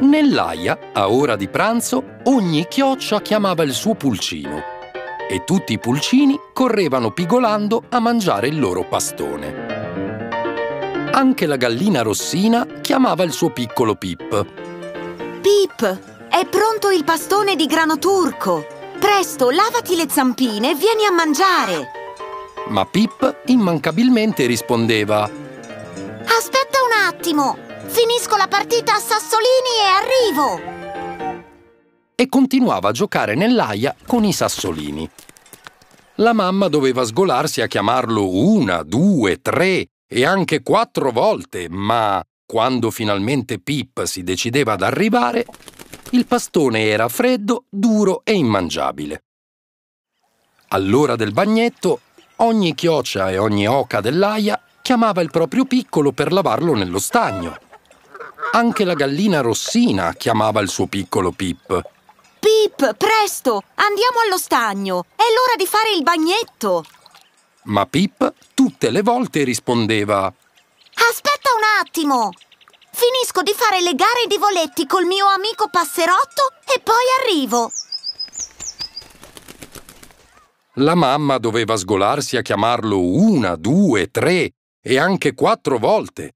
Nell'aia, a ora di pranzo, ogni chioccia chiamava il suo pulcino e tutti i pulcini correvano pigolando a mangiare il loro pastone. Anche la gallina rossina chiamava il suo piccolo Pip. Pip, è pronto il pastone di grano turco! Presto, lavati le zampine e vieni a mangiare! Ma Pip immancabilmente rispondeva Aspetta un attimo! Finisco la partita a sassolini arrivo! e continuava a giocare nell'aia con i sassolini. La mamma doveva sgolarsi a chiamarlo una, due, tre e anche quattro volte, ma quando finalmente Pip si decideva ad arrivare, il pastone era freddo, duro e immangiabile. All'ora del bagnetto, ogni chioccia e ogni oca dell'aia chiamava il proprio piccolo per lavarlo nello stagno. Anche la gallina rossina chiamava il suo piccolo Pip. Pip, presto! Andiamo allo stagno! È l'ora di fare il bagnetto! Ma Pip tutte le volte rispondeva Aspetta un attimo! Finisco di fare le gare di voletti col mio amico passerotto e poi arrivo! La mamma doveva sgolarsi a chiamarlo una, due, tre e anche quattro volte.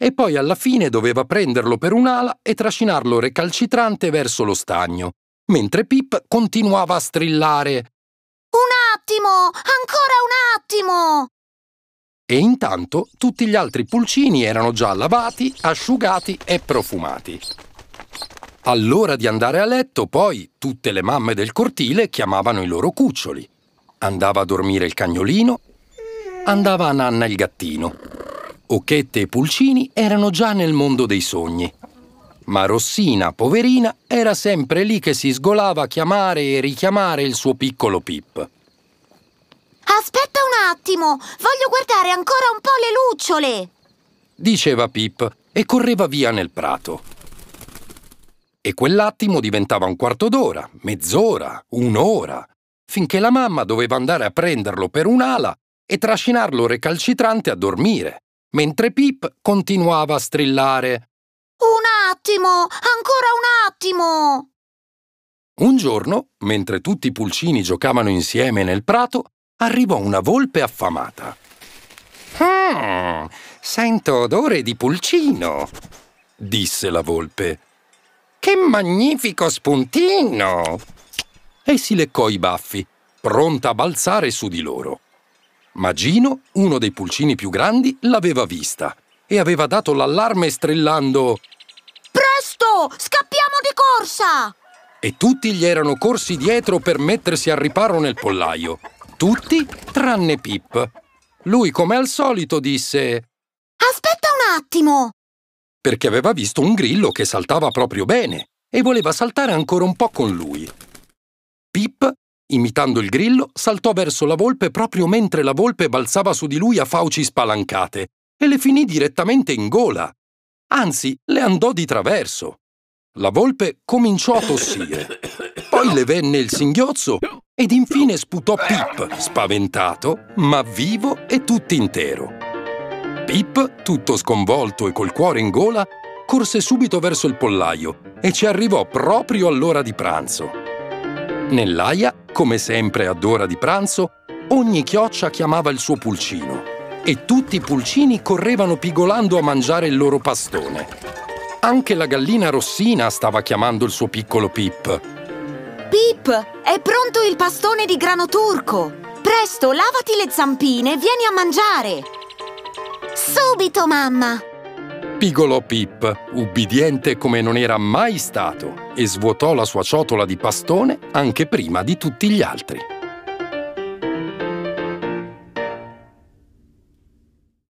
E poi alla fine doveva prenderlo per un'ala e trascinarlo recalcitrante verso lo stagno, mentre Pip continuava a strillare Un attimo! Ancora un attimo! E intanto tutti gli altri pulcini erano già lavati, asciugati e profumati. All'ora di andare a letto, poi, tutte le mamme del cortile chiamavano i loro cuccioli. Andava a dormire il cagnolino, andava a nanna il gattino. Occhette e Pulcini erano già nel mondo dei sogni. Ma Rossina, poverina, era sempre lì che si sgolava a chiamare e richiamare il suo piccolo Pip. Aspetta un attimo! Voglio guardare ancora un po' le lucciole! Diceva Pip e correva via nel prato. E quell'attimo diventava un quarto d'ora, mezz'ora, un'ora, finché la mamma doveva andare a prenderlo per un'ala e trascinarlo recalcitrante a dormire, mentre Pip continuava a strillare Un attimo! Ancora un attimo! Un giorno, mentre tutti i pulcini giocavano insieme nel prato, arrivò una volpe affamata. Mm, sento odore di pulcino. disse la volpe, Che magnifico spuntino! e si leccò i baffi, pronta a balzare su di loro. Ma Gino, uno dei pulcini più grandi, l'aveva vista e aveva dato l'allarme strillando Presto! Scappiamo di corsa! e tutti gli erano corsi dietro per mettersi al riparo nel pollaio. Tutti tranne Pip. Lui, come al solito, disse Aspetta un attimo! perché aveva visto un grillo che saltava proprio bene e voleva saltare ancora un po' con lui. Imitando il grillo, saltò verso la volpe proprio mentre la volpe balzava su di lui a fauci spalancate e le finì direttamente in gola. Anzi, le andò di traverso. La volpe cominciò a tossire. Poi le venne il singhiozzo ed infine sputò Pip, spaventato, ma vivo e tutt'intero. Pip, tutto sconvolto e col cuore in gola, corse subito verso il pollaio e ci arrivò proprio all'ora di pranzo. Nell'aia, come sempre ad ora di pranzo, ogni chioccia chiamava il suo pulcino e tutti i pulcini correvano pigolando a mangiare il loro pastone. Anche la gallina rossina stava chiamando il suo piccolo Pip. Pip, è pronto il pastone di grano turco! Presto, lavati le zampine e vieni a mangiare! Subito, mamma! Pigolò Pip, ubbidiente come non era mai stato, e svuotò la sua ciotola di pastone anche prima di tutti gli altri.